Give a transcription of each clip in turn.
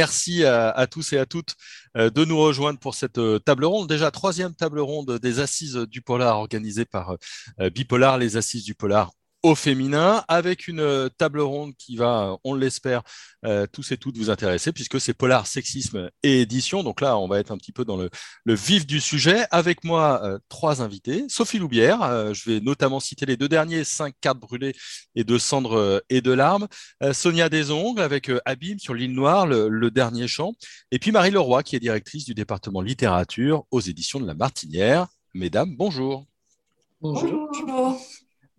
merci à, tous et à toutes de nous rejoindre pour cette table ronde. Déjà, troisième table ronde des assises du polar organisée par Bipolar, les assises du polar au féminin, avec une euh, table ronde qui va, on l'espère, euh, tous et toutes vous intéresser, puisque c'est polar, sexisme et édition. Donc là, on va être un petit peu dans le, vif du sujet. Avec moi, euh, trois invités. Sophie Loubière, je vais notamment citer les deux derniers, cinq cartes brûlées et de cendres et de larmes. Sonia Desongles avec Abîme sur l'île Noire, le, le, dernier chant. Et puis Marie Leroy, qui est directrice du département littérature aux éditions de la Martinière. Mesdames, bonjour. Bonjour. bonjour.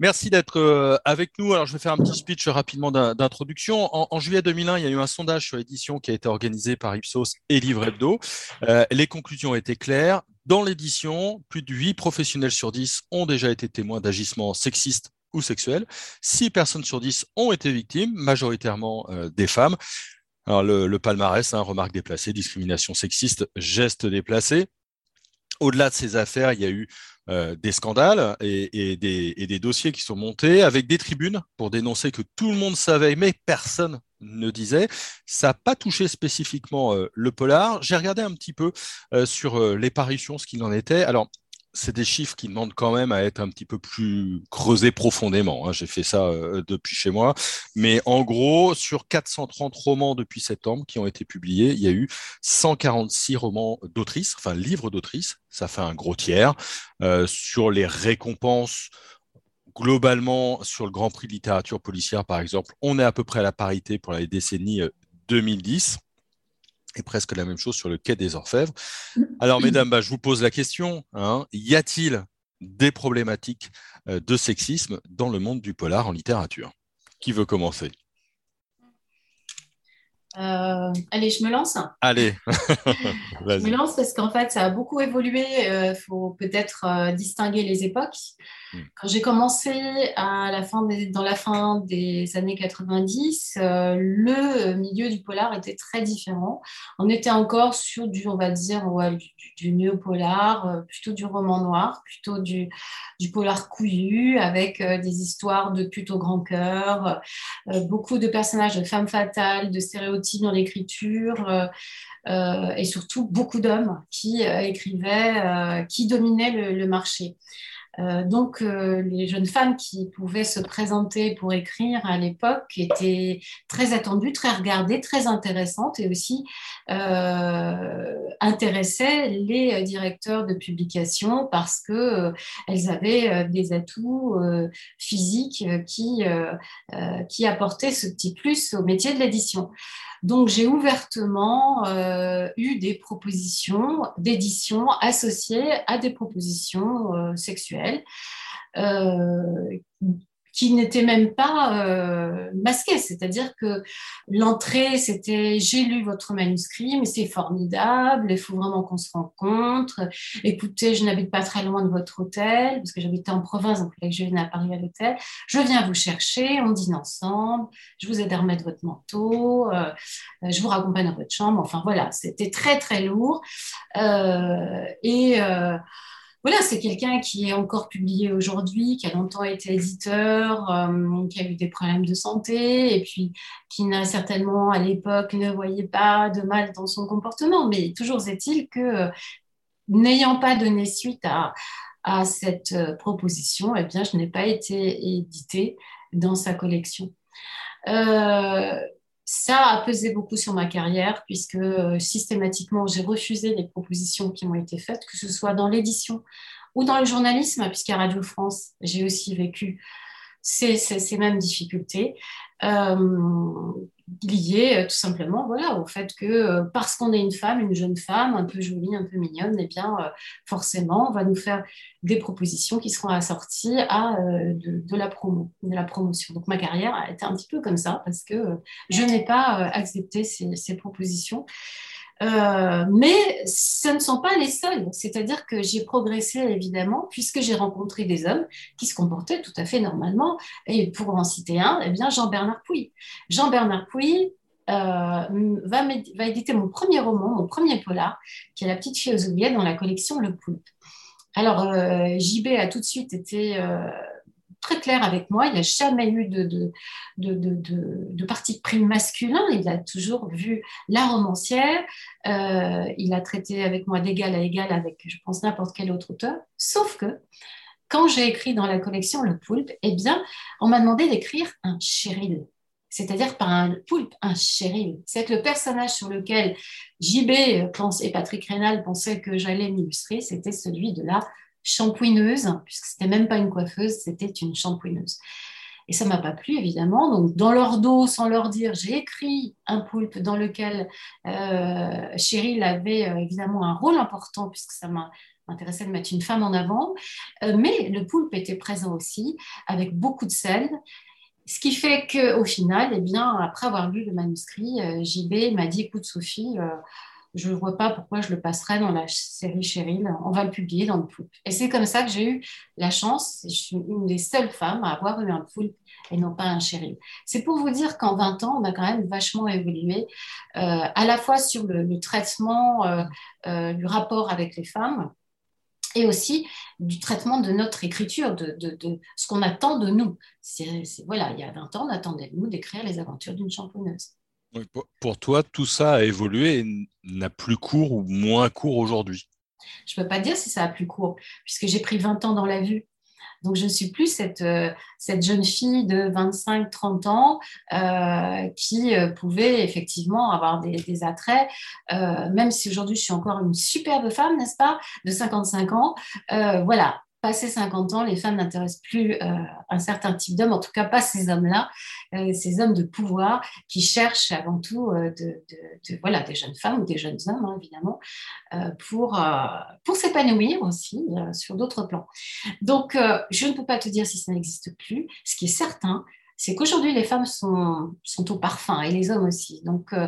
Merci d'être euh, avec nous. Alors, je vais faire un petit speech rapidement d'introduction. En, juillet 2001, il y a eu un sondage sur l'édition qui a été organisé par Ipsos et Livre Hebdo. Euh, les conclusions étaient claires. Dans l'édition, plus de 8 professionnels sur 10 ont déjà été témoins d'agissements sexistes ou sexuels. 6 personnes sur 10 ont été victimes, majoritairement euh, des femmes. Alors, le, palmarès, hein, remarques déplacées, discrimination sexiste, gestes déplacés. Au-delà de ces affaires, il y a eu euh, des scandales et, des, dossiers qui sont montés avec des tribunes pour dénoncer que tout le monde savait, mais personne ne disait. Ça n'a pas touché spécifiquement euh, le polar. J'ai regardé un petit peu euh, sur les parutions, ce qu'il en était. Alors, c'est des chiffres qui demandent quand même à être un petit peu plus creusés profondément. Hein. J'ai fait ça euh, depuis chez moi. Mais en gros, sur 430 romans depuis septembre qui ont été publiés, il y a eu 146 romans d'autrices, enfin livres d'autrices. Ça fait un gros tiers. Euh, sur les récompenses, globalement, sur le Grand Prix de littérature policière, par exemple, on est à peu près à la parité pour la décennie 2010. Et presque la même chose sur le quai des Orfèvres. Alors, mesdames, bah, je vous pose la question. Hein. y a-t-il des problématiques euh, de sexisme dans le monde du polar en littérature? Qui veut commencer? Euh, allez, je me lance. Allez. je me lance parce qu'en fait, ça a beaucoup évolué. Il euh, faut peut-être distinguer les époques. Hmm. Quand j'ai commencé à la fin dans la fin des années 90, euh, le milieu du polar était très différent. On était encore sur du, on va dire, du, néo-polar, euh, plutôt du roman noir, plutôt du, du polar couillu, avec euh, des histoires de au grand cœur, beaucoup de personnages de femmes fatales, de stéréotypes dans l'écriture. et surtout beaucoup d'hommes qui écrivaient, qui dominaient le marché. Euh, donc, euh, les jeunes femmes qui pouvaient se présenter pour écrire à l'époque étaient très attendues, très regardées, très intéressantes et aussi euh, intéressaient les directeurs de publication parce qu'elles avaient des atouts physiques qui, qui apportaient ce petit plus au métier de l'édition. Donc, j'ai ouvertement eu des propositions d'édition associées à des propositions euh, Euh, qui n'était même pas euh, masqué. C'est-à-dire que l'entrée, c'était j'ai lu votre manuscrit, mais c'est formidable, il faut vraiment qu'on se rencontre. Écoutez, je n'habite pas très loin de votre hôtel, parce que j'habitais en province, donc je venais à Paris à l'hôtel. Je viens vous chercher, on dîne ensemble, je vous aide à remettre votre manteau, euh, je vous raccompagne dans votre chambre. Enfin voilà, c'était très très lourd. Euh, et voilà, c'est quelqu'un qui est encore publié aujourd'hui, qui a longtemps été éditeur, euh, qui a eu des problèmes de santé et puis qui n'a certainement à l'époque ne voyait pas de mal dans son comportement. Mais toujours est-il que n'ayant pas donné suite à, cette euh, proposition, eh bien, je n'ai pas été édité dans sa collection. Euh, ça a pesé beaucoup sur ma carrière puisque euh, systématiquement j'ai refusé les propositions qui m'ont été faites, que ce soit dans l'édition ou dans le journalisme, puisqu'à Radio France, j'ai aussi vécu ces, mêmes difficultés. Euh, liées euh, tout simplement voilà, au fait que euh, parce qu'on est une femme, une jeune femme, un peu jolie, un peu mignonne, eh bien, forcément, on va nous faire des propositions qui seront assorties à de, la promotion. Donc ma carrière a été un petit peu comme ça parce que je n'ai pas accepté ces propositions. Euh, mais ce ne sont pas les seuls. C'est-à-dire que j'ai progressé évidemment puisque j'ai rencontré des hommes qui se comportaient tout à fait normalement. Et pour en citer un, eh bien Jean-Bernard Pouy. Jean-Bernard Pouy euh, va, éditer mon premier roman, mon premier polar, qui est La petite fille aux oubliettes dans la collection Le Poulpe. Alors, euh, JB a tout de suite été très clair avec moi. Il n'a jamais eu de, de, de, de, de parti pris masculin. Il a toujours vu la romancière. Euh, il a traité avec moi d'égal à égal avec, je pense, n'importe quel autre auteur. Sauf que quand j'ai écrit dans la collection Le Poulpe, eh bien, on m'a demandé d'écrire un Cheryl c'est-à-dire par un poulpe, un chéri. C'est le personnage sur lequel JB pense, et Patrick Rénal pensaient que j'allais m'illustrer, c'était celui de la shampouineuse, puisque c'était même pas une coiffeuse, c'était une shampouineuse. Et ça m'a pas plu, évidemment. Donc, dans leur dos, sans leur dire, j'ai écrit un poulpe dans lequel euh, Cheryl avait euh, évidemment un rôle important, puisque ça m'a intéressé de mettre une femme en avant. Euh, mais le poulpe était présent aussi, avec beaucoup de sel. Ce qui fait qu'au final, eh bien, après avoir lu le manuscrit, euh, JB m'a dit Écoute, Sophie, je ne vois pas pourquoi je le passerais dans la série Cheryl. On va le publier dans le poulpe. Et c'est comme ça que j'ai eu la chance. Je suis une des seules femmes à avoir eu un poulpe et non pas un Cheryl. C'est pour vous dire qu'en 20 ans, on a quand même vachement évolué, euh, à la fois sur le, traitement du rapport avec les femmes et aussi du traitement de notre écriture, de, ce qu'on attend de nous. voilà, il y a 20 ans, on attendait de nous d'écrire les aventures d'une championneuse. Pour, toi, tout ça a évolué et n'a plus cours ou moins cours aujourd'hui Je ne peux pas dire si ça a plus cours, puisque j'ai pris 20 ans dans la vue. Donc, je ne suis plus cette, euh, cette jeune fille de 25-30 ans euh, qui euh, pouvait effectivement avoir des, attraits, même si aujourd'hui je suis encore une superbe femme, n'est-ce pas, de 55 ans. voilà, passé 50 ans, les femmes n'intéressent plus euh, un certain type d'hommes, en tout cas pas ces hommes-là, euh, ces hommes de pouvoir qui cherchent avant tout euh, des jeunes femmes ou des jeunes hommes, hein, évidemment, pour s'épanouir aussi sur d'autres plans. Donc, je ne peux pas te dire si ça n'existe plus. Ce qui est certain, c'est qu'aujourd'hui, les femmes sont, sont, au parfum et les hommes aussi. Donc, euh,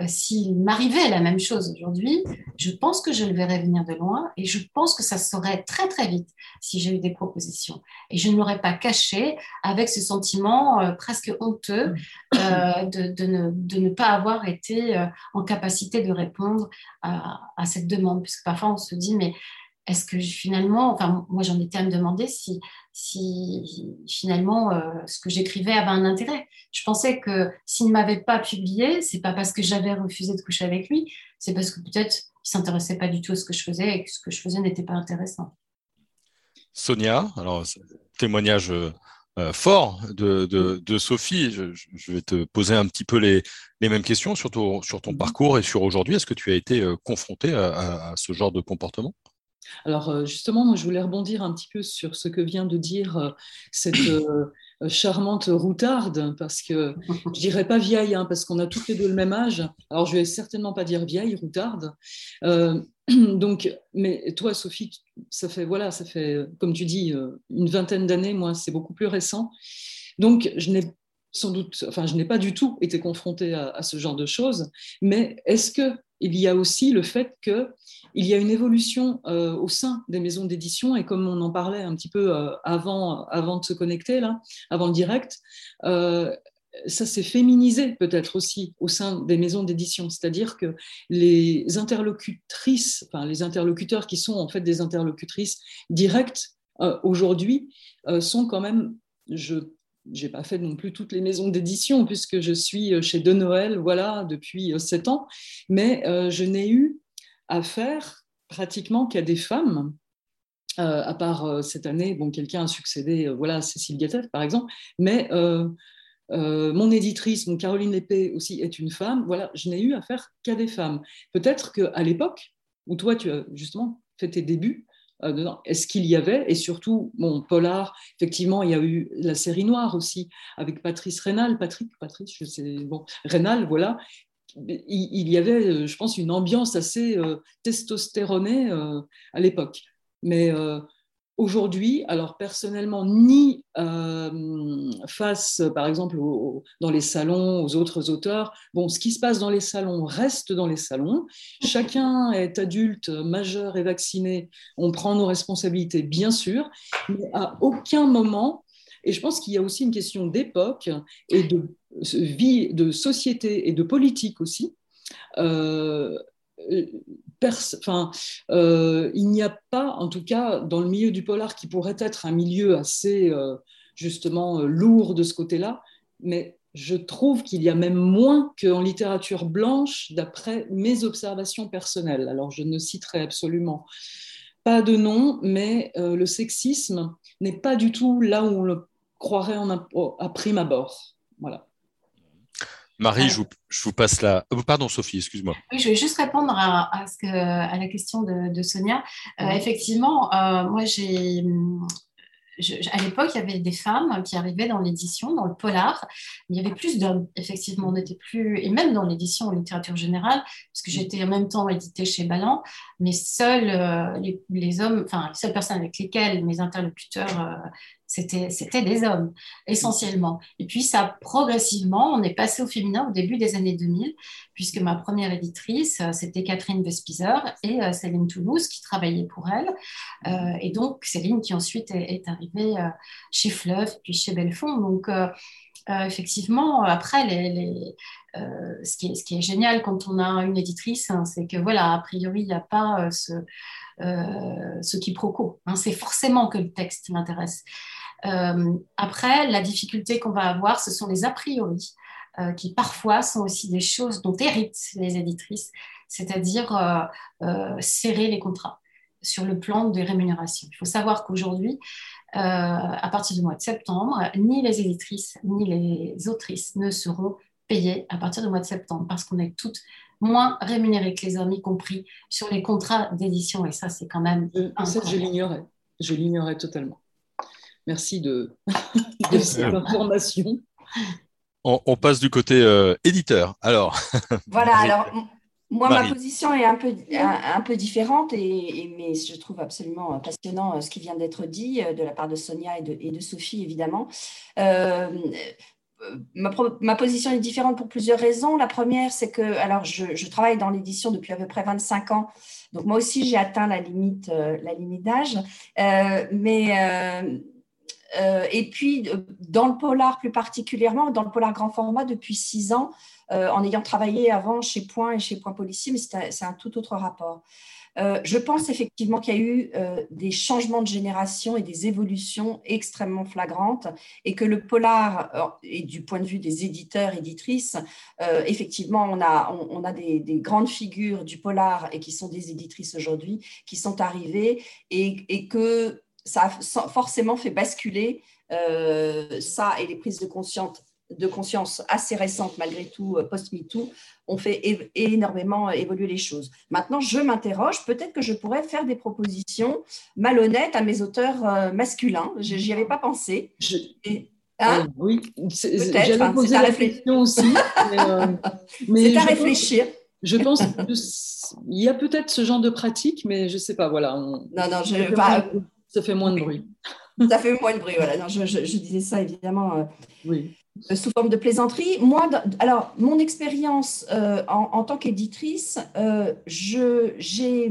euh, s'il m'arrivait la même chose aujourd'hui, je pense que je le verrais venir de loin et je pense que ça serait très, très vite si j'ai eu des propositions. Et je ne l'aurais pas caché avec ce sentiment euh, presque honteux de, de, ne, de, ne, pas avoir été en capacité de répondre à, à cette demande. Puisque parfois, on se dit, mais est-ce que finalement, enfin, moi j'en étais à me demander si, si finalement euh, ce que j'écrivais avait un intérêt. Je pensais que s'il ne m'avait pas publié, c'est pas parce que j'avais refusé de coucher avec lui, c'est parce que peut-être il s'intéressait pas du tout à ce que je faisais et que ce que je faisais n'était pas intéressant. Sonia, alors témoignage euh, euh, fort de, de, Sophie. Je, vais te poser un petit peu les, les mêmes questions sur ton, sur ton mhm. parcours et sur aujourd'hui. Est-ce que tu as été confronté à ce genre de comportement? Alors euh, justement, moi, je voulais rebondir un petit peu sur ce que vient de dire euh, cette euh, charmante routarde, parce que je dirais pas vieille, hein, parce qu'on a toutes les deux le même âge. Alors je vais certainement pas dire vieille, routarde. donc, mais toi, Sophie, ça fait voilà, ça fait comme tu dis une vingtaine d'années. Moi, c'est beaucoup plus récent. Donc, je n'ai sans doute, enfin, je n'ai pas du tout été confrontée à, à ce genre de choses. Mais est-ce que il y a aussi le fait qu'il y a une évolution euh, au sein des maisons d'édition, et comme on en parlait un petit peu euh, avant, avant de se connecter, là, avant le direct, euh, ça s'est féminisé peut-être aussi au sein des maisons d'édition, c'est-à-dire que les interlocutrices, enfin les interlocuteurs qui sont en fait des interlocutrices directes aujourd'hui sont quand même, je j'ai pas fait non plus toutes les maisons d'édition puisque je suis euh, chez De Noël voilà depuis euh, sept ans, mais euh, je n'ai eu affaire pratiquement qu'à des femmes. à part cette année, bon, quelqu'un a succédé, voilà, Cécile Gatteff par exemple, mais mon éditrice, mon Caroline Lépée aussi est une femme. Voilà, je n'ai eu affaire qu'à des femmes. Peut-être qu'à l'époque où toi tu as justement fait tes débuts, euh, est-ce qu'il y avait, et surtout, bon, Polar, effectivement, il y a eu la série noire aussi, avec Patrice Rénal, Patrick, Patrice, je sais, bon, Rénal, voilà. Il, y avait, euh, je pense, une ambiance assez euh, testostéronée à l'époque. Mais Aujourd'hui, alors personnellement, ni euh, face, par exemple, dans les salons, aux autres auteurs, bon, ce qui se passe dans les salons reste dans les salons. Chacun est adulte, majeur et vacciné. On prend nos responsabilités, bien sûr, mais à aucun moment, et je pense qu'il y a aussi une question d'époque et de vie, de société et de politique aussi. Euh, enfin, euh, il n'y a pas, en tout cas, dans le milieu du polar, qui pourrait être un milieu assez, euh, justement lourd de ce côté-là, mais je trouve qu'il y a même moins qu'en littérature blanche, d'après mes observations personnelles. Alors, je ne citerai absolument pas de nom, mais euh, le sexisme n'est pas du tout là où on le croirait en, à prime abord. Voilà. Marie, je vous, passe la. Euh, pardon, Sophie, excuse-moi. Oui, je vais juste répondre à, ce que, à la question de, Sonia. Euh, effectivement, moi, j'ai à l'époque, il y avait des femmes qui arrivaient dans l'édition, dans le polar. Il y avait plus d'hommes, effectivement. On n'était plus, et même dans l'édition en littérature générale, parce que mm. j'étais en même temps éditée chez Ballant, mais seuls euh, les, hommes, enfin, les seules personnes avec lesquelles mes interlocuteurs euh, c'était des hommes, essentiellement. Et puis, ça, progressivement, on est passé au féminin au début des années 2000, puisque ma première éditrice, euh, c'était Catherine Vespizer et euh, Céline Toulouse qui travaillaient pour elle. Euh, et donc, Céline qui ensuite est, arrivée chez Fleuve, puis chez Belfond. Donc, effectivement, après, les, ce, qui est, ce, qui est, génial quand on a une éditrice, hein, c'est que, voilà, a priori, il n'y a pas ce, ce quiproquo. Hein, c'est forcément que le texte m'intéresse. Euh, après, la difficulté qu'on va avoir, ce sont les a priori, euh, qui parfois sont aussi des choses dont héritent les éditrices, c'est-à-dire euh, serrer les contrats sur le plan des rémunérations. Il faut savoir qu'aujourd'hui, à partir du mois de septembre, ni les éditrices ni les autrices ne seront payées à partir du mois de septembre parce qu'on est toutes moins rémunérées que les hommes, y compris sur les contrats d'édition. Et ça, c'est quand même. ça, je l'ignorais. Je l'ignorais totalement. Merci de, cette information. On, passe du côté euh, éditeur. Alors. Voilà, alors moi, ma position est un peu, un, peu différente, et, mais je trouve absolument passionnant euh, ce qui vient d'être dit euh, de la part de Sonia et de, et de Sophie, évidemment. ma, ma, position est différente pour plusieurs raisons. La première, c'est que alors je, je travaille dans l'édition depuis à peu près 25 ans. Donc moi aussi, j'ai atteint la limite, la limite d'âge. mais euh, et puis, euh, dans le polar plus particulièrement, dans le polar grand format depuis six ans, euh, en ayant travaillé avant chez Point et chez Point Policier, mais c'est un, tout autre rapport. je pense effectivement qu'il y a eu des changements de génération et des évolutions extrêmement flagrantes et que le polar, et du point de vue des éditeurs, éditrices, effectivement, on a, on, a des, des, grandes figures du polar et qui sont des éditrices aujourd'hui qui sont arrivées et que ça a forcément fait basculer euh, ça et les prises de conscience, de conscience assez récentes malgré tout, euh, post-MeToo, ont fait énormément évoluer les choses. Maintenant, je m'interroge, peut-être que je pourrais faire des propositions malhonnêtes à mes auteurs euh, masculins. Je n'y avais pas pensé. Hein oui, j'avais hein, posé la réfléchir aussi. c'est à réfléchir. je pense qu'il y a peut-être ce genre de pratique, mais je ne sais pas. Voilà. non, non, je, pas, ça fait moins de bruit. ça fait moins de bruit, voilà. Non, je, disais ça évidemment euh, oui. Euh, sous forme de plaisanterie. Moi, alors, mon expérience euh, en, tant qu'éditrice, j'ai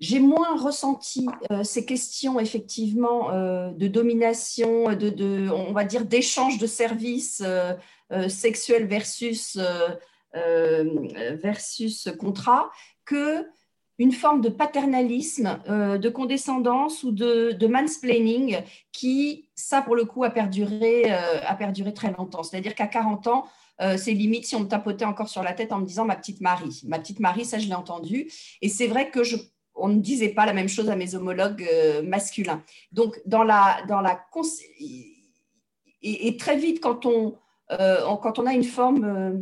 j'ai moins ressenti ces questions effectivement de domination, de, de, on va dire d'échange de services sexuels versus versus contrat que une forme de paternalisme, euh, de condescendance ou de, de, mansplaining qui, ça pour le coup, a perduré, euh, a perduré très longtemps. C'est-à-dire qu'à 40 ans, euh, c'est limite si on me tapotait encore sur la tête en me disant ma petite Marie. Ma petite Marie, ça je l'ai entendu. Et c'est vrai que je, on ne disait pas la même chose à mes homologues masculins. Donc, dans la, dans la et, très vite, quand on, quand on a une forme euh,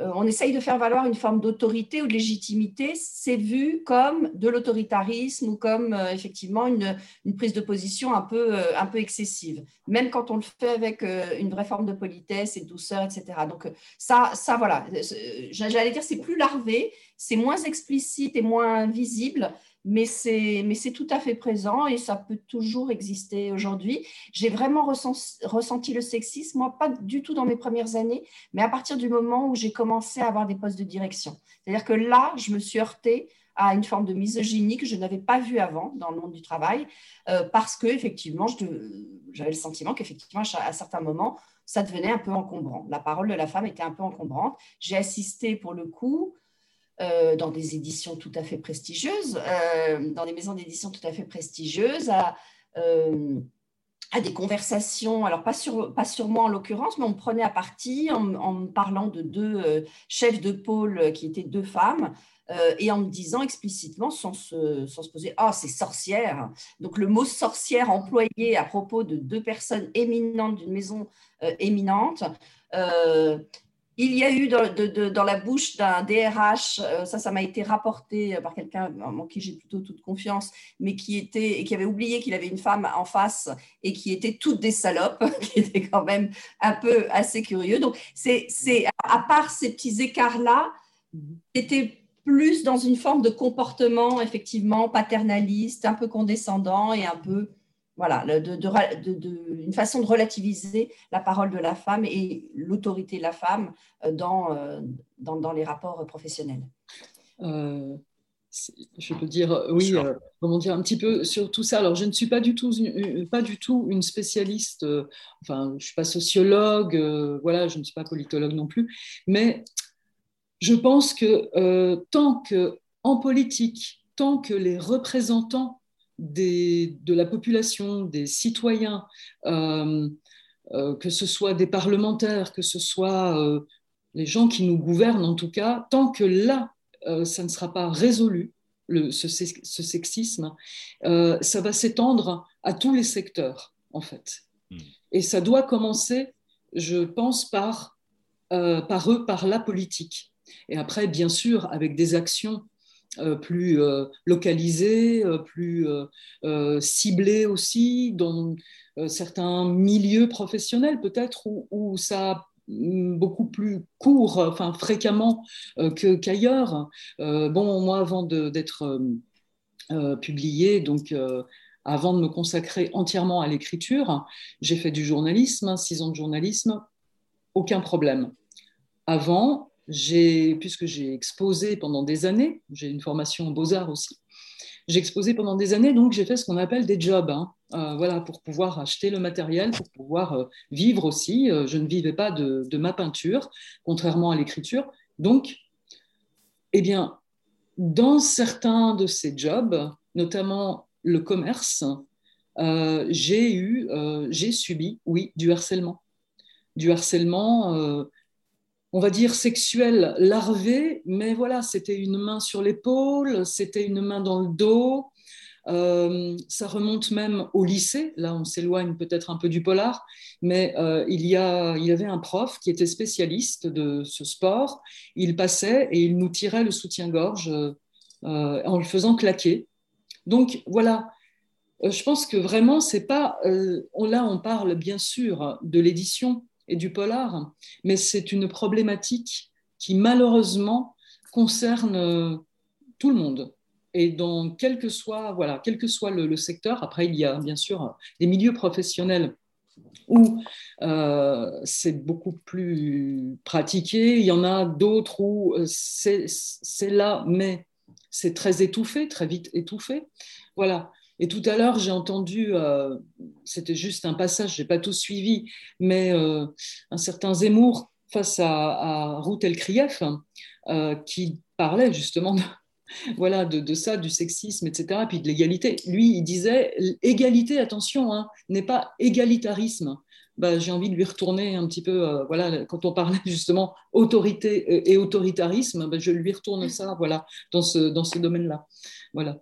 on essaye de faire valoir une forme d'autorité ou de légitimité, c'est vu comme de l'autoritarisme ou comme euh, effectivement une, prise de position un peu, euh, un peu excessive, même quand on le fait avec une vraie forme de politesse et de douceur, etc. Donc ça, ça voilà, j'allais dire c'est plus larvé, c'est moins explicite et moins visible, mais c'est tout à fait présent et ça peut toujours exister aujourd'hui. J'ai vraiment ressenti, le sexisme, moi pas du tout dans mes premières années, mais à partir du moment où j'ai commencé à avoir des postes de direction. C'est-à-dire que là, je me suis heurtée à une forme de misogynie que je n'avais pas vue avant dans le monde du travail, euh, parce que effectivement, j'avais le sentiment qu'effectivement, à certains moments, ça devenait un peu encombrant. La parole de la femme était un peu encombrante. J'ai assisté pour le coup euh, dans des éditions tout à fait prestigieuses, euh, dans des maisons d'édition tout à fait prestigieuses, à, euh, à des conversations, alors pas sur, pas sur moi en l'occurrence, mais on me prenait à partie en, me parlant de deux chefs de pôle qui étaient deux femmes. et en me disant explicitement, sans se, sans se poser Ah, c'est sorcière. Donc, le mot sorcière employé à propos de deux personnes éminentes d'une maison éminente, il y a eu dans, la bouche d'un DRH, euh, ça, ça m'a été rapporté par quelqu'un en qui j'ai plutôt toute confiance, mais qui était et qui avait oublié qu'il avait une femme en face et qui était toutes des salopes, qui était quand même un peu assez curieux. Donc, c'est, à part ces petits écarts-là, c'était plus dans une forme de comportement effectivement paternaliste, un peu condescendant et un peu voilà, de, une façon de relativiser la parole de la femme et l'autorité de la femme euh, euh, dans, dans, les rapports professionnels. Euh, je peux dire, oui, comment dire, un petit peu sur tout ça. Alors, je ne suis pas du tout, pas du tout une spécialiste, enfin, je ne suis pas sociologue, voilà, je ne suis pas politologue non plus, mais je pense que tant que en politique, tant que les représentants de la population, des citoyens, euh, euh, que ce soit des parlementaires, que ce soit euh, les gens qui nous gouvernent en tout cas, tant que là, ça ne sera pas résolu, ce, sexisme, ça va s'étendre à tous les secteurs, en fait. Hmm. Et ça doit commencer, je pense, par, par eux, par la politique. Et après, bien sûr, avec des actions plus euh, localisé, euh, plus ciblé aussi, dans certains milieux professionnels peut-être où, ça mm, beaucoup plus court, enfin fréquemment qu'ailleurs. bon, moi, avant d'être publié, donc avant de me consacrer entièrement à l'écriture, j'ai fait du journalisme, hein, six ans de journalisme, aucun problème. Avant, puisque j'ai exposé pendant des années, j'ai une formation en beaux-arts aussi, j'ai exposé pendant des années, donc j'ai fait ce qu'on appelle des jobs, hein. euh, voilà, pour pouvoir acheter le matériel, pour pouvoir euh, vivre aussi. Euh, je ne vivais pas de, ma peinture, contrairement à l'écriture. Donc, eh bien, dans certains de ces jobs, notamment le commerce, j'ai eu, j'ai subi, oui, du harcèlement. Du harcèlement on va dire, sexuel larvé, mais voilà, c'était une main sur l'épaule, c'était une main dans le dos. Euh, ça remonte même au lycée, là on s'éloigne peut-être un peu du polar, mais euh, il, y a, il y avait un prof qui était spécialiste de ce sport, il passait et il nous tirait le soutien-gorge euh, en le faisant claquer. Donc voilà, je pense que vraiment, c'est pas. là, on parle bien sûr de l'édition, et du polar, mais c'est une problématique qui malheureusement concerne euh, tout le monde. Et dans quel que soit, voilà, quel que soit le, secteur, après il y a bien sûr des milieux professionnels où euh, c'est beaucoup plus pratiqué, il y en a d'autres où euh, c'est là, mais c'est très étouffé, très vite étouffé. Voilà. Et tout à l'heure, j'ai entendu, euh, c'était juste un passage, je n'ai pas tout suivi, mais euh, un certain Zemmour face à, à Ruth Elkrief, euh, qui parlait justement de, voilà, de, ça, du sexisme, etc., puis de l'égalité. Lui, il disait, égalité, attention, hein, n'est pas égalitarisme. Bah, j'ai envie de lui retourner un petit peu, voilà, quand on parlait justement autorité et autoritarisme, bah, je lui retourne ça, voilà, dans ce, dans ce domaine-là. Voilà.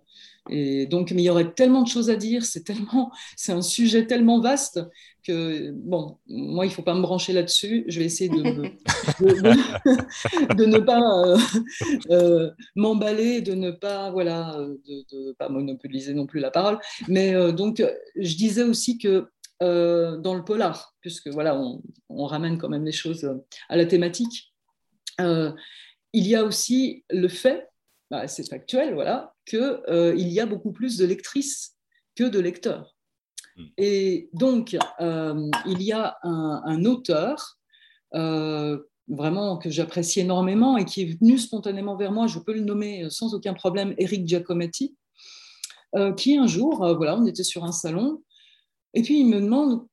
Et donc, mais il y aurait tellement de choses à dire, c'est tellement, c'est un sujet tellement vaste que, bon, moi, il ne faut pas me brancher là-dessus. Je vais essayer de, de, ne pas euh, euh, m'emballer, de ne pas, voilà, de, pas monopoliser non plus la parole. Mais euh, donc, je disais aussi que dans le polar, puisque voilà, on, on, ramène quand même les choses à la thématique, il y a aussi le fait bah, c'est factuel, voilà, qu'il euh, y a beaucoup plus de lectrices que de lecteurs. Hmm. Et donc, euh, il y a un, auteur euh, vraiment que j'apprécie énormément et qui est venu spontanément vers moi, je peux le nommer sans aucun problème, Eric Giacometti, qui un jour, voilà, on était sur un salon, et puis il me demande,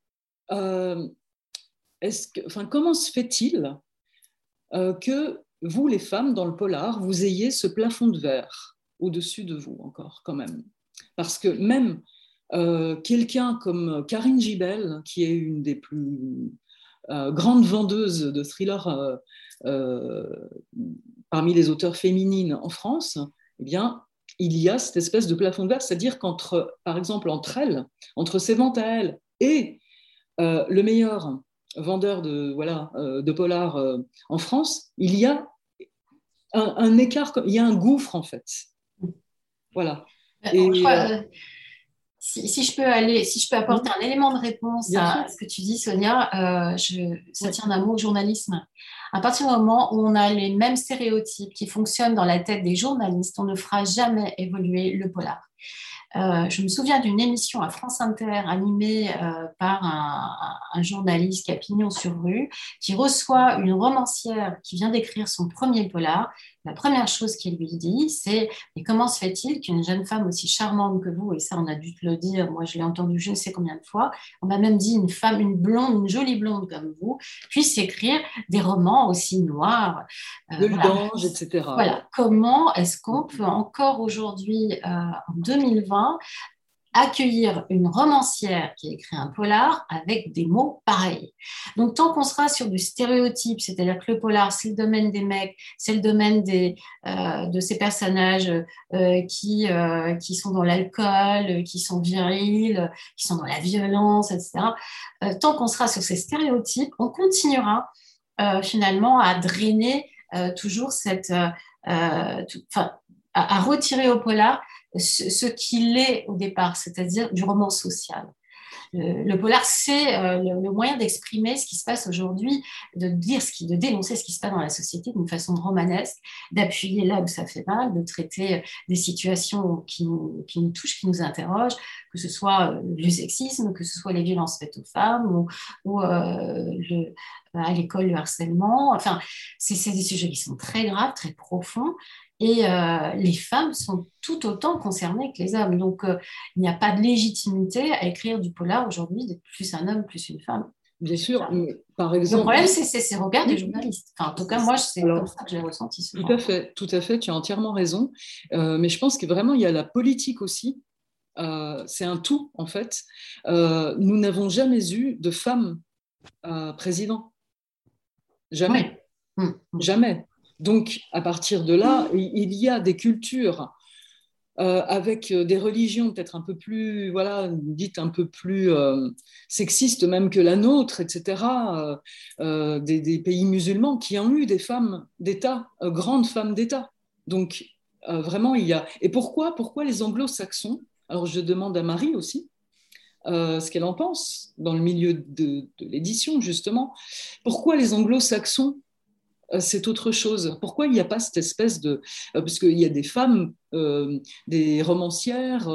est-ce que, enfin, comment se fait-il que vous, les femmes, dans le polar, vous ayez ce plafond de verre? Au-dessus de vous encore, quand même. Parce que même quelqu'un comme Karine Gibel, qui est une des plus grandes vendeuses de thrillers parmi les auteurs féminines en France, eh bien, il y a cette espèce de plafond de verre, c'est-à-dire qu'entre, par exemple, entre elles, entre ses ventes à elles et euh, le meilleur vendeur de, voilà, euh, de polar euh, en France, il y a un, écart, il y a un gouffre en fait. Voilà. si, je peux aller, si je peux apporter un élément de réponse à ce que tu dis, Sonia, je, ça tient d'un mot journalisme. À partir du moment où on a les mêmes stéréotypes qui fonctionnent dans la tête des journalistes, on ne fera jamais évoluer le polar. Euh, je me souviens d'une émission à France Inter animée euh, par un, journaliste qui a pignon sur rue, qui reçoit une romancière qui vient d'écrire son premier polar. La première chose qu'il lui dit, c'est Mais comment se fait-il qu'une jeune femme aussi charmante que vous, et ça on a dû te le dire, moi je l'ai entendu je ne sais combien de fois, on m'a même dit une femme, une blonde, une jolie blonde comme vous, puisse écrire des romans aussi noirs. Euh, voilà. etc. Voilà. Comment est-ce qu'on peut encore aujourd'hui, en 2020, accueillir une romancière qui a écrit un polar avec des mots pareils. Donc, tant qu'on sera sur du stéréotype, c'est-à-dire que le polar, c'est le domaine des mecs, c'est le domaine euh, de ces personnages euh, qui, euh, qui sont dans l'alcool, qui sont virils, qui sont dans la violence, etc., tant qu'on sera sur ces stéréotypes, on continuera finalement à drainer toujours cette... Enfin, à, retirer au polar ce, qu'il est au départ, c'est-à-dire du roman social. Le, polar, c'est euh, le, moyen d'exprimer ce qui se passe aujourd'hui, de dire ce qui, de dénoncer ce qui se passe dans la société d'une façon romanesque, d'appuyer là où ça fait mal, de traiter des situations qui nous, touchent, qui nous interrogent, que ce soit euh, le sexisme, que ce soit les violences faites aux femmes ou, euh, à l'école le harcèlement. Enfin, c'est des sujets qui sont très graves, très profonds et euh, les femmes sont tout autant concernées que les hommes. Donc, euh, il n'y a pas de légitimité à écrire du polar aujourd'hui d'être plus un homme, plus une femme. Bien sûr, mais par exemple. Le problème, c'est ces regards des journalistes. Enfin, en tout cas, moi, c'est comme ça que j'ai ressenti. Tout à fait, tout à fait, tu as entièrement raison. Euh, mais je pense que vraiment, il y a la politique aussi. c'est un tout, en fait. nous n'avons jamais eu de femme président. Jamais. Hum, hum. Jamais. Donc, à partir de là, il y a des cultures euh, avec euh, des religions peut-être un peu plus, voilà, dites un peu plus euh, sexistes même que la nôtre, etc., des, pays musulmans qui ont eu des femmes d'État, grandes femmes d'État. Donc, vraiment, il y a... Et pourquoi, pourquoi les anglo-saxons Alors, je demande à Marie aussi. ce qu'elle en pense dans le milieu de l'édition, justement. Pourquoi les anglo-saxons c'est autre chose. Pourquoi il n'y a pas cette espèce de... Euh, parce qu'il y a des femmes, euh, des romancières,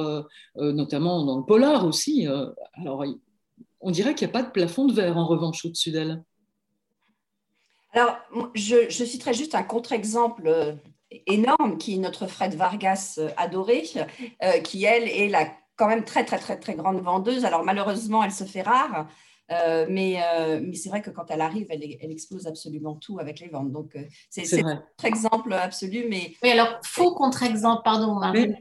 notamment dans le polar aussi. alors, on dirait qu'il n'y a pas de plafond de verre, en revanche, au-dessus d'elle. Alors, je, je, citerai juste un contre-exemple énorme qui est notre Fred Vargas adoré, qui, elle, est la quand même très, très, très, très grande vendeuse. Alors, malheureusement, elle se fait rare. Euh, mais, euh, mais c'est vrai que quand elle arrive, elle, elle, explose absolument tout avec les ventes. Donc, euh, c'est un exemple absolu. Mais... Oui, alors, faux contre-exemple, pardon, Marie.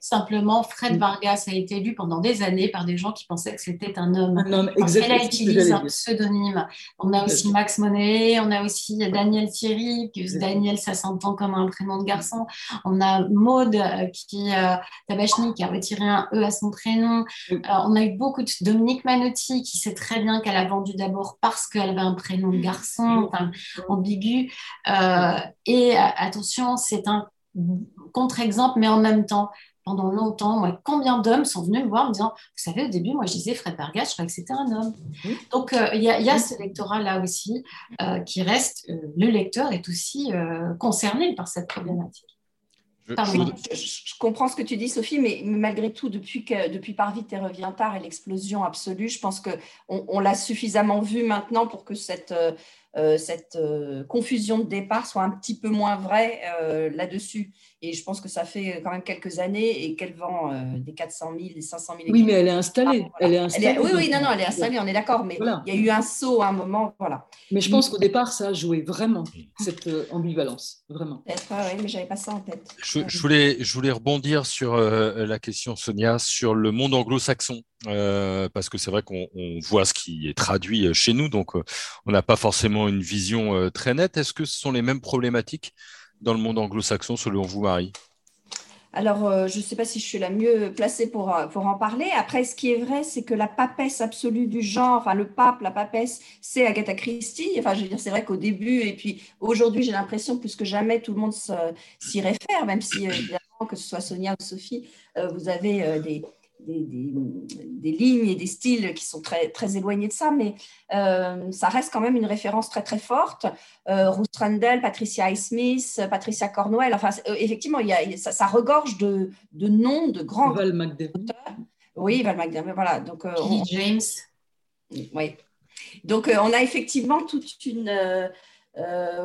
simplement, Fred Vargas a été élu pendant des années par des gens qui pensaient que c'était un homme. Un homme, exactement. Elle a utilisé un pseudonyme. On a aussi Max Monet, on a aussi Daniel Thierry, qui Daniel, ça s'entend comme un prénom de garçon. On a Maude, qui, Tabachny, qui a retiré un E à son prénom. on a eu beaucoup de Dominique Manotti, qui s'est très bien qu'elle a vendu d'abord parce qu'elle avait un prénom de garçon, ambigu. Euh, et euh, attention, c'est un contre-exemple, mais en même temps, pendant longtemps, moi, combien d'hommes sont venus me voir en me disant, vous savez, au début, moi, je disais Fred Vargas, je croyais que c'était un homme. Donc, euh, il y, a ce lectorat-là aussi qui reste, le lecteur est aussi concerné par cette problématique. Je, comprends ce que tu dis, Sophie, mais malgré tout, depuis, que, depuis Par vite et revient tard et l'explosion absolue, je pense qu'on on, l'a suffisamment vu maintenant pour que cette, euh, cette euh, confusion de départ soit un petit peu moins vraie là-dessus. Et je pense que ça fait quand même quelques années et qu'elle vend des 400 000, des 500 000 Oui, mais elle est installée. Ah, elle est installée. oui, oui, non, non, elle est installée, on est d'accord. Mais il y a eu un saut à un moment, voilà. Mais je pense qu'au départ, ça a joué vraiment cette ambivalence, vraiment. Peut-être, oui, mais j'avais pas ça en tête. Je, je, voulais, je voulais rebondir sur la question, Sonia, sur le monde anglo-saxon. Euh, parce que c'est vrai qu'on voit ce qui est traduit euh, chez nous, donc euh, on n'a pas forcément une vision très nette. Est-ce que ce sont les mêmes problématiques dans le monde anglo-saxon selon vous, Marie? Alors, je ne sais pas si je suis la mieux placée pour, pour en parler. Après, ce qui est vrai, c'est que la papesse absolue du genre, enfin le pape, la papesse, c'est Agatha Christie. Enfin, je veux dire, c'est vrai qu'au début, et puis aujourd'hui, j'ai l'impression plus que jamais, tout le monde s'y réfère, même si, évidemment, que ce soit Sonia ou Sophie, vous avez des, des, lignes et des styles qui sont très, très éloignés de ça, mais euh, ça reste quand même une référence très très forte. Euh, Ruth Randall, Patricia Highsmith, Patricia Cornwell, enfin euh, effectivement, il y a, ça, regorge de, de, noms de grands Val auteurs. Oui, Val McDermott, voilà. Donc, euh, James. Oui. Donc on a effectivement toute une...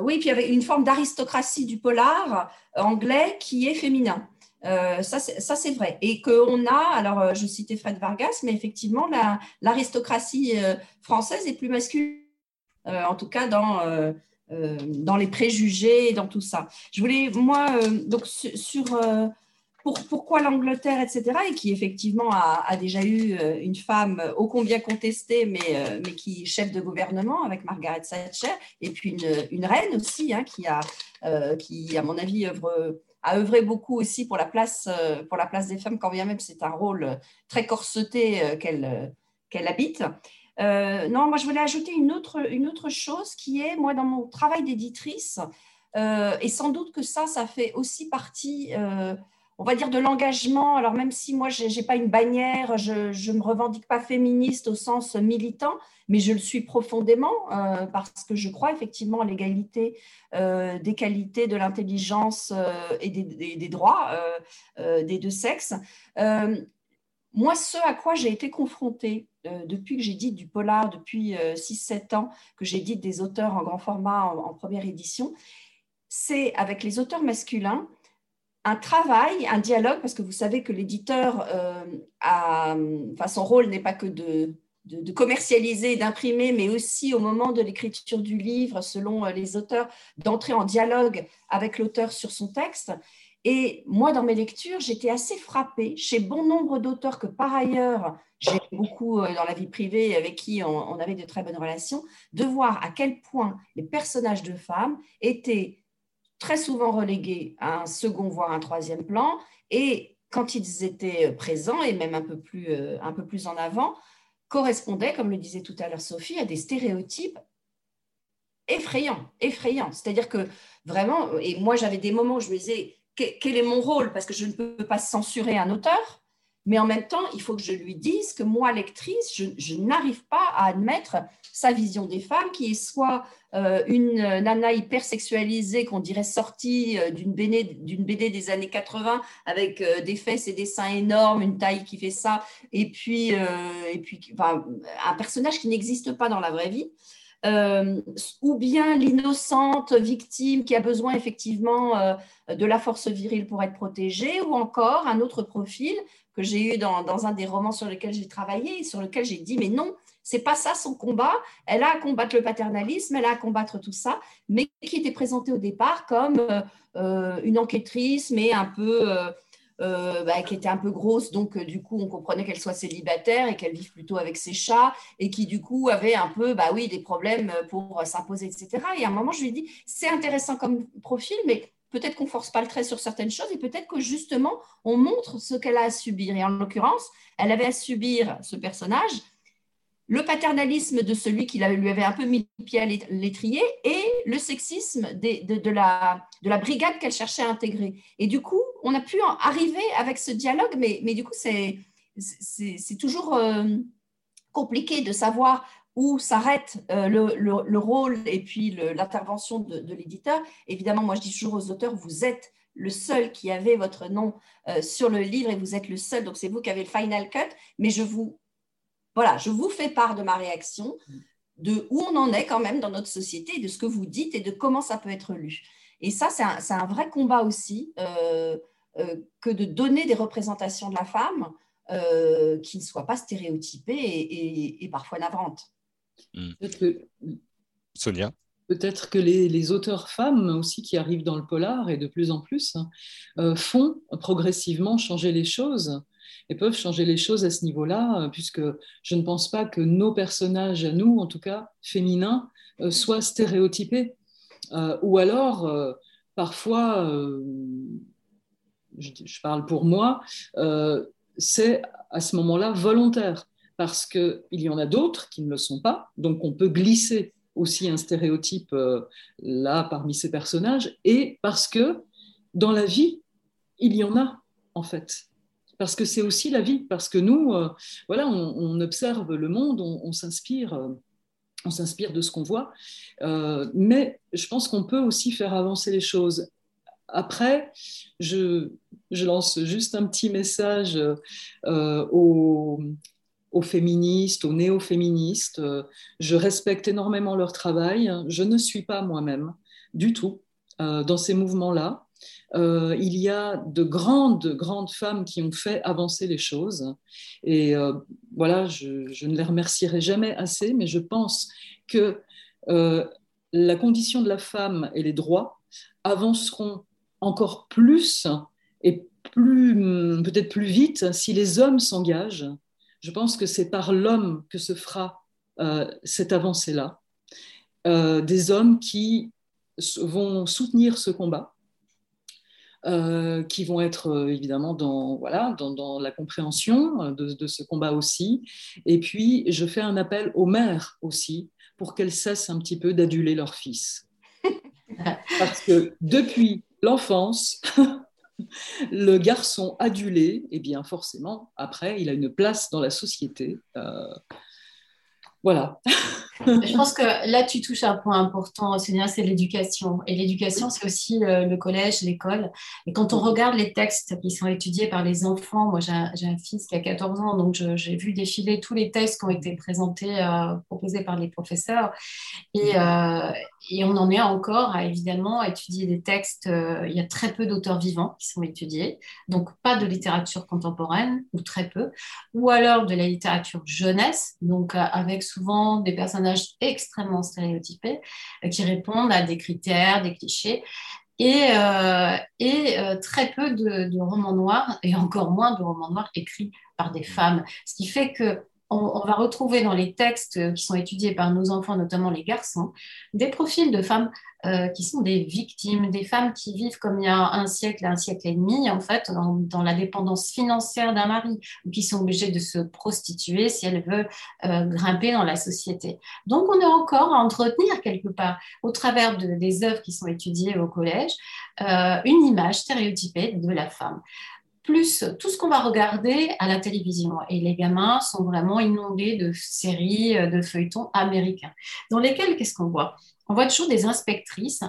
oui, puis il y avait une forme d'aristocratie du polar anglais qui est féminin. Euh, ça, c'est vrai. Et qu'on a, alors euh, je citais Fred Vargas, mais effectivement, l'aristocratie euh, française est plus masculine, en tout cas dans, dans les préjugés dans tout ça. Je voulais, moi, donc sur, pour, pourquoi l'Angleterre, etc., et qui effectivement a, déjà eu une femme ô combien contestée, mais, mais qui chef de gouvernement avec Margaret Thatcher, et puis une, une reine aussi, hein, qui, a, qui, à mon avis, œuvre a œuvré beaucoup aussi pour la place, euh, pour la place des femmes, quand bien même c'est un rôle euh, très corseté euh, qu'elle qu'elle habite. non, moi je voulais ajouter une autre, une autre chose qui est, moi dans mon travail d'éditrice, et sans doute que ça, ça fait aussi partie on va dire, de l'engagement. Alors même si moi, je n'ai pas une bannière, je ne me revendique pas féministe au sens militant, mais je le suis profondément euh, parce que je crois effectivement à l'égalité euh, des qualités, de l'intelligence euh, et des, droits des deux sexes. moi, ce à quoi j'ai été confrontée depuis que j'ai dit du polar, depuis 6-7 ans, que j'ai dit des auteurs en grand format en première édition, c'est avec les auteurs masculins un travail, un dialogue, parce que vous savez que l'éditeur, euh, enfin, son rôle n'est pas que de, commercialiser, d'imprimer, mais aussi au moment de l'écriture du livre, selon euh, les auteurs, d'entrer en dialogue avec l'auteur sur son texte. Et moi, dans mes lectures, j'étais assez frappée chez bon nombre d'auteurs que par ailleurs, j'ai beaucoup euh, dans la vie privée avec qui on avait de très bonnes relations, de voir à quel point les personnages de femmes étaient très souvent relégués à un second, voire un troisième plan. Et quand ils étaient présents, et même un peu plus, euh, un peu plus en avant, correspondaient, comme le disait tout à l'heure Sophie, à des stéréotypes effrayants, effrayants. C'est-à-dire que vraiment, et moi j'avais des moments où je me disais, quel est mon rôle? Parce que je ne peux pas censurer un auteur, mais en même temps, il faut que je lui dise que moi, lectrice, je, n'arrive pas à admettre sa vision des femmes, qui est soit euh, une nana hyper sexualisée qu'on dirait sortie euh, d'une BD, des années 80 avec euh, des fesses et des seins énormes, une taille qui fait ça, et puis un personnage qui n'existe pas dans la vraie vie. ou bien l'innocente victime qui a besoin effectivement de la force virile pour être protégée, ou encore un autre profil que j'ai eu dans, un des romans sur lesquels j'ai travaillé, sur lequel j'ai dit, mais non, c'est pas ça son combat. Elle a à combattre le paternalisme, elle a à combattre tout ça, mais qui était présentée au départ comme euh, euh, une enquêtrice, mais un peu, euh, bah, qui était un peu grosse, donc du coup on comprenait qu'elle soit célibataire et qu'elle vive plutôt avec ses chats, et qui du coup avait un peu, bah oui, des problèmes pour s'imposer, etc. Et à un moment je lui dit, c'est intéressant comme profil, mais peut-être qu'on force pas le trait sur certaines choses et peut-être que justement on montre ce qu'elle a à subir. Et en l'occurrence, elle avait à subir ce personnage le paternalisme de celui qui lui avait un peu mis le pied à l'étrier et le sexisme de, la, de, la, brigade qu'elle cherchait à intégrer. Et du coup, on a pu arriver avec ce dialogue, mais, mais du coup, c'est toujours euh, compliqué de savoir où s'arrête euh, le, rôle et puis l'intervention de, l'éditeur. Évidemment, moi je dis toujours aux auteurs, vous êtes le seul qui avait votre nom euh, sur le livre et vous êtes le seul, donc c'est vous qui avez le final cut, mais je vous, voilà, je vous fais part de ma réaction. de où on en est quand même dans notre société, de ce que vous dites et de comment ça peut être lu. Et ça, c'est un, vrai combat aussi euh, que de donner des représentations de la femme qui ne soient pas stéréotypées et, parfois navrantes. Hmm. Sonia Peut-être que les, les, auteurs femmes aussi qui arrivent dans le polar et de plus en plus hein, font progressivement changer les choses et peuvent changer les choses à ce niveau-là, puisque je ne pense pas que nos personnages, à nous en tout cas, féminins, soient stéréotypés. ou alors, parfois, je, parle pour moi, euh, c'est à ce moment-là volontaire, parce qu'il y en a d'autres qui ne le sont pas, donc on peut glisser aussi un stéréotype euh, là parmi ces personnages, et parce que dans la vie, il y en a en fait. Parce que c'est aussi la vie, parce que nous, euh, voilà, on, observe le monde, on, s'inspire on s'inspire de ce qu'on voit, mais je pense qu'on peut aussi faire avancer les choses. Après, je, lance juste un petit message euh, aux, féministes, aux néo-féministes. Je respecte énormément leur travail. Je ne suis pas moi-même du tout euh, dans ces mouvements-là. Euh, il y a de grandes, grandes femmes qui ont fait avancer les choses. Et voilà, je, ne les remercierai jamais assez, mais je pense que la condition de la femme et les droits avanceront encore plus et peut-être plus vite si les hommes s'engagent. Je pense que c'est par l'homme que se fera euh, cette avancée-là. Euh, des hommes qui vont soutenir ce combat, euh, qui vont être évidemment dans, voilà, dans, la compréhension de, de, ce combat aussi. Et puis, je fais un appel aux mères aussi pour qu'elles cessent un petit peu d'aduler leurs fils. Parce que depuis l'enfance, le garçon adulé, eh bien forcément, après, il a une place dans la société. Euh, voilà. Je pense que là, tu touches un point important, c'est l'éducation. Et l'éducation, c'est aussi le, collège, l'école. Et quand on regarde les textes qui sont étudiés par les enfants, moi j'ai un, fils qui a 14 ans, donc j'ai vu défiler tous les textes qui ont été présentés, euh, proposés par les professeurs. Et, euh, et, on en est encore à évidemment étudier des textes. Euh, il y a très peu d'auteurs vivants qui sont étudiés, donc pas de littérature contemporaine, ou très peu, ou alors de la littérature jeunesse, donc avec souvent des personnages extrêmement stéréotypés euh, qui répondent à des critères, des clichés. Et, euh, et euh, très peu de, de, romans noirs, et encore moins de romans noirs écrits par des femmes. Ce qui fait que on, va retrouver dans les textes qui sont étudiés par nos enfants, notamment les garçons, des profils de femmes euh, qui sont des victimes, des femmes qui vivent comme il y a un siècle, un siècle et demi, en fait, dans, la dépendance financière d'un mari, ou qui sont obligées de se prostituer si elles veulent euh, grimper dans la société. Donc, on est encore à entretenir quelque part, au travers des œuvres qui sont étudiées au collège, euh, une image stéréotypée de la femme plus tout ce qu'on va regarder à la télévision. Et les gamins sont vraiment inondés de séries, euh, de feuilletons américains, dans lesquels, qu'est-ce qu'on voit? On voit toujours des inspectrices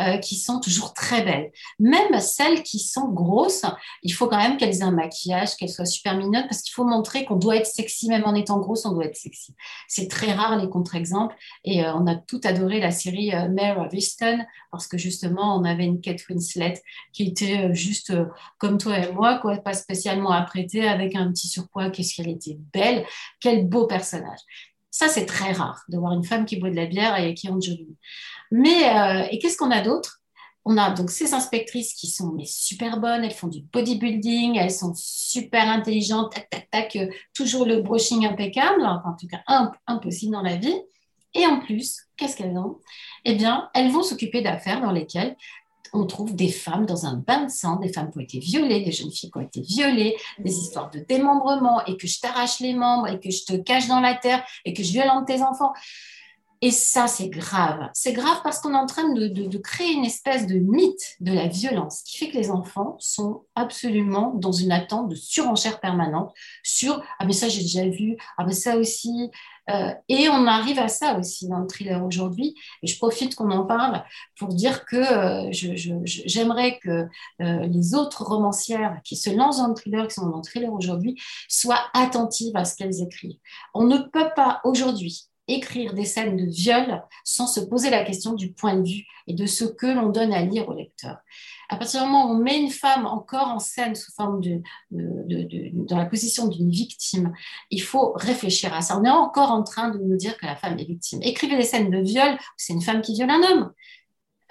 euh, qui sont toujours très belles. Même celles qui sont grosses, il faut quand même qu'elles aient un maquillage, qu'elles soient super mignonnes, parce qu'il faut montrer qu'on doit être sexy, même en étant grosse, on doit être sexy. C'est très rare les contre-exemples, et euh, on a tout adoré la série euh, Mare of Easton, parce que justement, on avait une Kate Winslet qui était juste comme toi et moi, quoi, pas spécialement apprêtée, avec un petit surpoids, qu'est-ce qu'elle était belle, quel beau personnage. Ça, c'est très rare de voir une femme qui boit de la bière et qui enjolive. Mais, euh, et qu'est-ce qu'on a d'autre? On a donc ces inspectrices qui sont super bonnes, elles font du bodybuilding, elles sont super intelligentes, tac, tac, tac, euh, toujours le brushing impeccable, en tout cas impossible dans la vie. Et en plus, qu'est-ce qu'elles ont? Eh bien, elles vont s'occuper d'affaires dans lesquelles on trouve des femmes dans un bain de sang, des femmes qui ont été violées, des jeunes filles qui ont été violées, des histoires de démembrement et que je t'arrache les membres et que je te cache dans la terre et que je violente tes enfants. Et ça, c'est grave. C'est grave parce qu'on est en train de, créer une espèce de mythe de la violence qui fait que les enfants sont absolument dans une attente de surenchère permanente sur Ah, mais ça, j'ai déjà vu, ah, mais ça aussi. Euh, et on arrive à ça aussi dans le thriller aujourd'hui. Et je profite qu'on en parle pour dire que euh, j'aimerais que euh, les autres romancières qui se lancent dans le thriller, qui sont dans le thriller aujourd'hui, soient attentives à ce qu'elles écrivent. On ne peut pas aujourd'hui écrire des scènes de viol sans se poser la question du point de vue et de ce que l'on donne à lire au lecteur. À partir du moment où on met une femme encore en scène sous forme de, dans la position d'une victime, il faut réfléchir à ça. On est encore en train de nous dire que la femme est victime. Écrivez des scènes de viol c'est une femme qui viole un homme.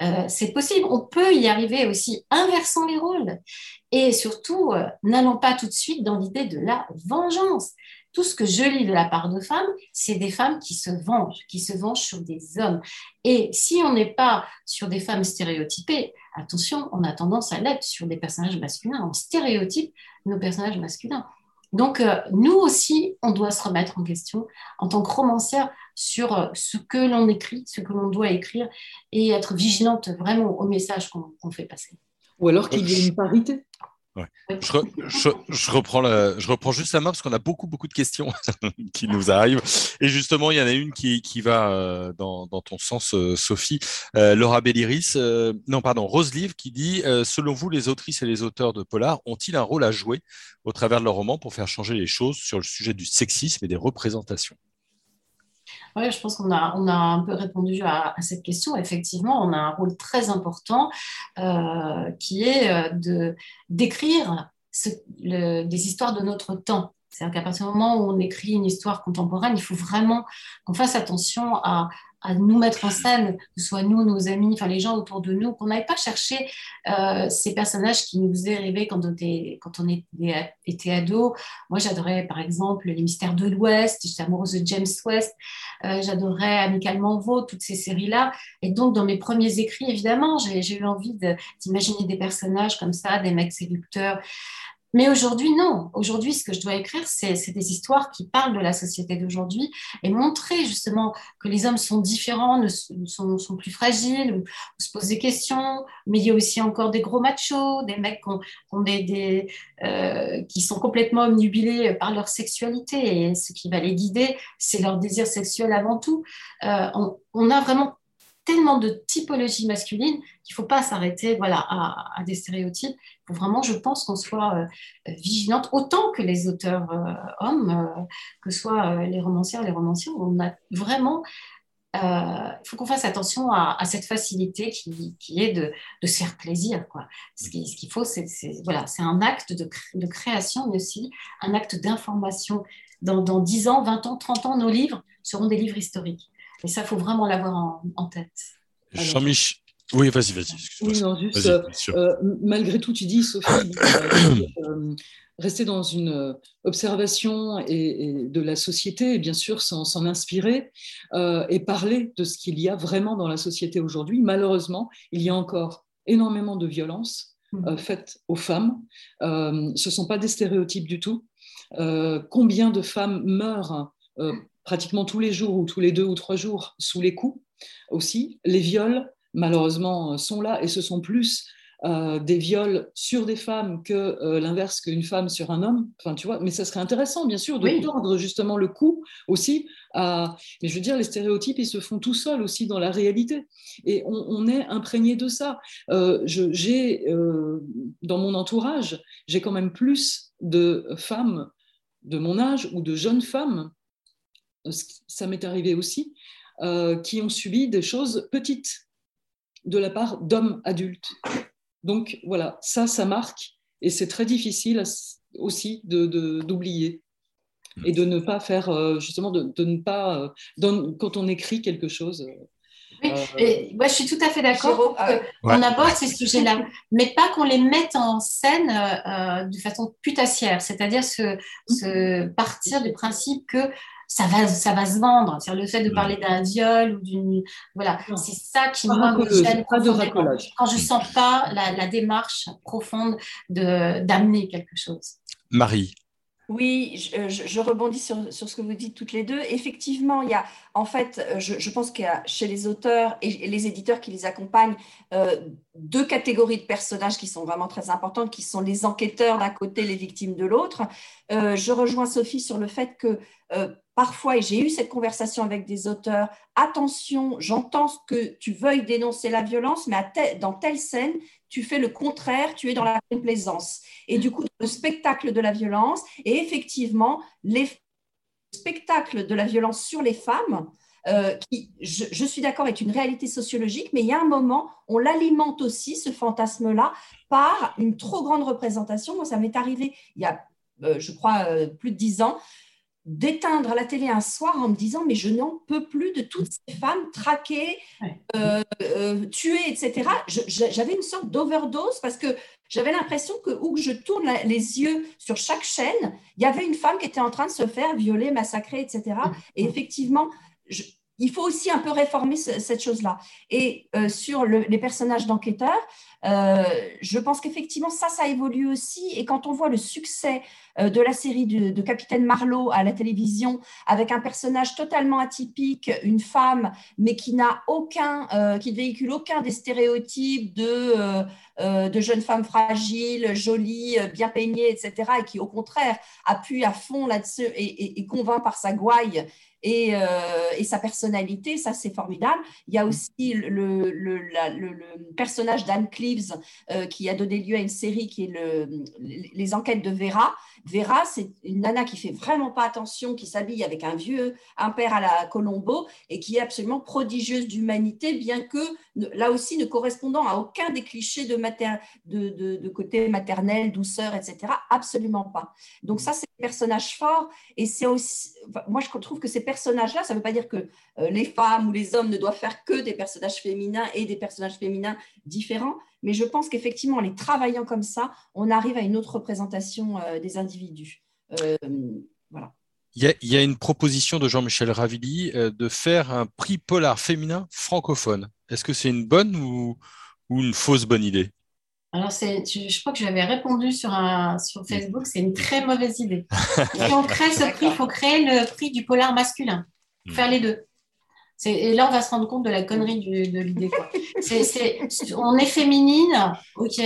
Euh, c'est possible, on peut y arriver aussi, inversant les rôles. Et surtout, euh, n'allons pas tout de suite dans l'idée de la vengeance. Tout ce que je lis de la part de femmes, c'est des femmes qui se vengent, qui se vengent sur des hommes. Et si on n'est pas sur des femmes stéréotypées, attention, on a tendance à l'être sur des personnages masculins. On stéréotype nos personnages masculins. Donc, euh, nous aussi, on doit se remettre en question en tant que romancière sur euh, ce que l'on écrit, ce que l'on doit écrire et être vigilante vraiment au message qu'on fait passer. Ou alors qu'il y ait une parité. Je, reprends je reprends juste la main parce qu'on a beaucoup, beaucoup de questions qui nous arrivent. Et justement, il y en a une qui, va euh, dans, ton sens, Sophie. Laura Belliris, non, pardon, Roselive qui dit Selon vous, les autrices et les auteurs de Polar ont-ils un rôle à jouer au travers de leur roman pour faire changer les choses sur le sujet du sexisme et des représentations? Oui, je pense qu'on a, on a un peu répondu à, cette question. Effectivement, on a un rôle très important euh, qui est euh, de, d'écrire des histoires de notre temps. C'est-à-dire qu'à partir du moment où on écrit une histoire contemporaine, il faut vraiment qu'on fasse attention à, à nous mettre en scène, que ce soit nous, nos amis, enfin les gens autour de nous, qu'on n'aille pas chercher euh, ces personnages qui nous faisaient rêver quand on était, quand on était, était ado. Moi, j'adorais par exemple Les Mystères de l'Ouest, j'étais amoureuse de James West, euh, j'adorais Amicalement Vaud, toutes ces séries-là. Et donc, dans mes premiers écrits, évidemment, j'ai eu envie d'imaginer des personnages comme ça, des mecs séducteurs. Mais aujourd'hui, non. Aujourd'hui, ce que je dois écrire, c'est des histoires qui parlent de la société d'aujourd'hui et montrer justement que les hommes sont différents, ne, sont, plus fragiles, se posent des questions. Mais il y a aussi encore des gros machos, des mecs euh, qui sont complètement omnubilés par leur sexualité. Et ce qui va les guider, c'est leur désir sexuel avant tout. Euh, on a vraiment tellement de typologies masculines qu'il ne faut pas s'arrêter voilà, à, des stéréotypes. Il faut vraiment, je pense, qu'on soit euh, vigilante, autant que les auteurs euh, hommes, euh, que ce soit les romancières les romanciers. On a vraiment. Il faut qu'on fasse attention à, cette facilité qui, qui est de, de, se faire plaisir. Quoi. Ce qu'il ce qu'il faut, c'est voilà, un acte de, de, création, mais aussi un acte d'information. Dans, dans 10 ans, 20 ans, 30 ans, nos livres seront des livres historiques. Et ça, il faut vraiment l'avoir en, tête. Jean-Michel. Oui, vas-y, vas-y. Oui, non, juste, euh, euh, malgré tout, tu dis, Sophie, euh, rester dans une observation et, de la société, et bien sûr, s'en inspirer et parler de ce qu'il y a vraiment dans la société aujourd'hui. Malheureusement, il y a encore énormément de violences mmh. faites aux femmes. ce ne sont pas des stéréotypes du tout. combien de femmes meurent pratiquement tous les jours ou tous les deux ou trois jours sous les coups aussi. Les viols, malheureusement, euh, sont là et ce sont plus euh, des viols sur des femmes que euh, l'inverse qu'une femme sur un homme. Enfin, tu vois, mais ça serait intéressant, bien sûr, de tordre justement le coup aussi. À... Mais je veux dire, les stéréotypes, ils se font tout seuls aussi dans la réalité. Et on, est imprégné de ça. j'ai, dans mon entourage, j'ai quand même plus de femmes de mon âge ou de jeunes femmes ça m'est arrivé aussi, euh, qui ont subi des choses petites de la part d'hommes adultes. Donc voilà, ça, ça marque et c'est très difficile aussi d'oublier de, et de ne pas faire, euh, justement, de, ne pas, euh, quand on écrit quelque chose. Oui, moi je suis tout à fait d'accord qu'on aborde ces sujets-là, mais pas qu'on les mette en scène de façon putassière, c'est-à-dire ce, ce, partir du principe que ça va, ça va se vendre. C'est le fait de parler d'un viol ou d'une. Voilà, c'est ça qui moi me gêne. Pas. Quand je sens pas la, la démarche profonde d'amener quelque chose. Marie. Oui, je, rebondis sur, ce que vous dites toutes les deux. Effectivement, il y a, en fait, je, pense qu'il y a chez les auteurs et les éditeurs qui les accompagnent euh, deux catégories de personnages qui sont vraiment très importantes, qui sont les enquêteurs d'un côté, les victimes de l'autre. Euh, je rejoins Sophie sur le fait que euh, parfois, et j'ai eu cette conversation avec des auteurs, attention, j'entends que tu veuilles dénoncer la violence, mais dans telle scène, tu fais le contraire, tu es dans la complaisance. Et du coup, le spectacle de la violence, et effectivement, les spectacles de la violence sur les femmes, qui, je, suis d'accord, est une réalité sociologique, mais il y a un moment, on l'alimente aussi, ce fantasme-là, par une trop grande représentation. Moi, ça m'est arrivé il y a, je crois, plus de dix ans d'éteindre la télé un soir en me disant mais je n'en peux plus de toutes ces femmes traquées, euh, euh, tuées, etc. J'avais une sorte d'overdose parce que j'avais l'impression que où que je tourne les yeux sur chaque chaîne, il y avait une femme qui était en train de se faire violer, massacrer, etc. Et effectivement, il faut aussi un peu réformer cette chose-là. Et euh, sur les personnages d'enquêteurs, euh, je pense qu'effectivement, ça, ça évolue aussi. Et quand on voit le succès euh, de la série de, Capitaine Marlowe à la télévision, avec un personnage totalement atypique, une femme, mais qui n'a aucun, qui ne véhicule aucun des stéréotypes de, de jeune femme fragile, jolie, bien peignée, etc., et qui, au contraire, appuie à fond là-dessus et, et convainc par sa gouaille euh, et, sa personnalité, ça c'est formidable. Il y a aussi le, personnage d'Anne Cleves euh, qui a donné lieu à une série qui est les enquêtes de Vera. Vera, c'est une nana qui fait vraiment pas attention, qui s'habille avec un vieux père à la Colombo et qui est absolument prodigieuse d'humanité, bien que là aussi ne correspondant à aucun des clichés de, côté maternel, douceur, etc. Absolument pas. Donc ça, c'est un personnage fort et c'est aussi, moi je trouve que ces personnages-là, ça ne veut pas dire que euh, les femmes ou les hommes ne doivent faire que des personnages féminins et des personnages féminins différents, mais je pense qu'effectivement, en les travaillant comme ça, on arrive à une autre représentation euh, des individus. Euh. Il y, a, une proposition de Jean-Michel Ravilli euh, de faire un prix polar féminin francophone. Est-ce que c'est une bonne ou, une fausse bonne idée? Alors, je, crois que j'avais répondu sur, un, sur Facebook, c'est une très mauvaise idée. si on crée ce prix, il faut créer le prix du polar masculin. Hmm. Faire les deux. Et là, on va se rendre compte de la connerie de l'idée. on est féminine, ok,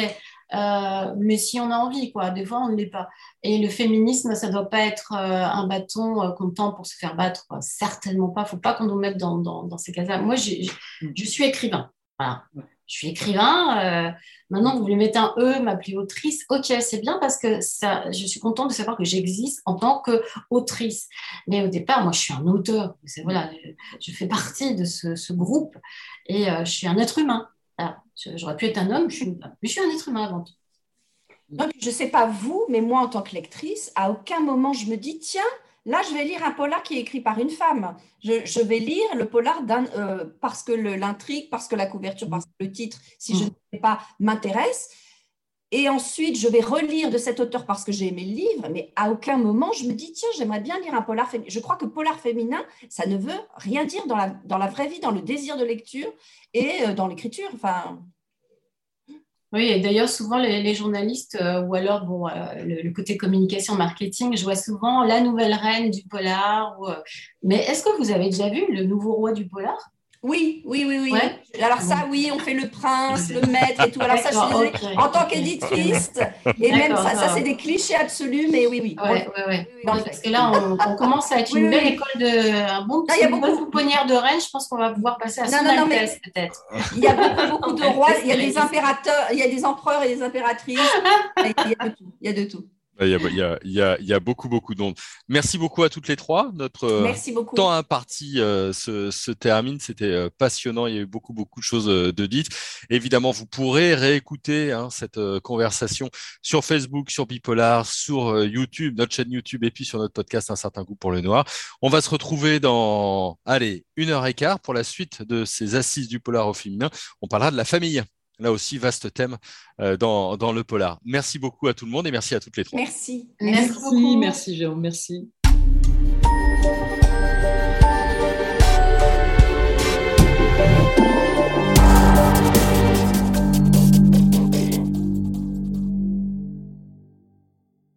euh, mais si on a envie, quoi. Des fois, on ne l'est pas. Et le féminisme, ça ne doit pas être euh, un bâton euh, qu'on tend pour se faire battre. Certainement pas. Il ne faut pas qu'on nous mette dans, dans, ces cas-là. Moi, je suis écrivain. Voilà je suis écrivain. Euh, maintenant, vous voulez mettre un E, m'appeler autrice. Ok, c'est bien parce que ça, je suis contente de savoir que j'existe en tant qu'autrice. Mais au départ, moi, je suis un auteur. Voilà, je, fais partie de ce, groupe et euh, je suis un être humain. J'aurais pu être un homme, je suis, je suis un être humain avant tout. je ne sais pas vous, mais moi, en tant que lectrice, à aucun moment je me dis, tiens, Là, je vais lire un polar qui est écrit par une femme. Je, vais lire le polar euh, parce que l'intrigue, parce que la couverture, parce que le titre, si je mm. ne sais pas, m'intéresse. Et ensuite, je vais relire de cet auteur parce que j'ai aimé le livre, mais à aucun moment je me dis, tiens, j'aimerais bien lire un polar féminin. Je crois que polar féminin, ça ne veut rien dire dans la, dans la vraie vie, dans le désir de lecture et euh, dans l'écriture. Enfin, oui, et d'ailleurs, souvent, les, journalistes, euh, ou alors bon, euh, le, côté communication, marketing, je vois souvent la nouvelle reine du polar. Euh, mais est-ce que vous avez déjà vu le nouveau roi du polar? Oui, oui, oui, oui. Alors ça, oui, on fait le prince, le maître et tout. Alors ça, je en tant qu'éditrice, et même ça, ça c'est des clichés absolus, mais oui, oui. Ouais, ouais, parce que là, on, commence à être une belle école de un bon petit, il y a beaucoup de poignard de reine. Je pense qu'on va pouvoir passer à son non, non, peut-être. Il y a beaucoup, beaucoup de rois. Il y a des impérateurs, il y a des empereurs et des impératrices. Il y a de tout. Il y a de tout. Il y, a, beaucoup, beaucoup d'ondes. Merci beaucoup à toutes les trois. Notre euh, temps imparti euh, se, termine. C'était euh, passionnant. Il y a eu beaucoup, beaucoup de choses de dites. Évidemment, vous pourrez réécouter hein, cette conversation sur Facebook, sur Bipolar, sur YouTube, notre chaîne YouTube et puis sur notre podcast Un certain goût pour le noir. On va se retrouver dans, allez, une heure et quart pour la suite de ces assises du polar au féminin. On parlera de la famille. Là aussi, vaste thème euh, dans, dans, le polar. Merci beaucoup à tout le monde et merci à toutes les trois. Merci. Merci, merci, merci Jérôme, merci.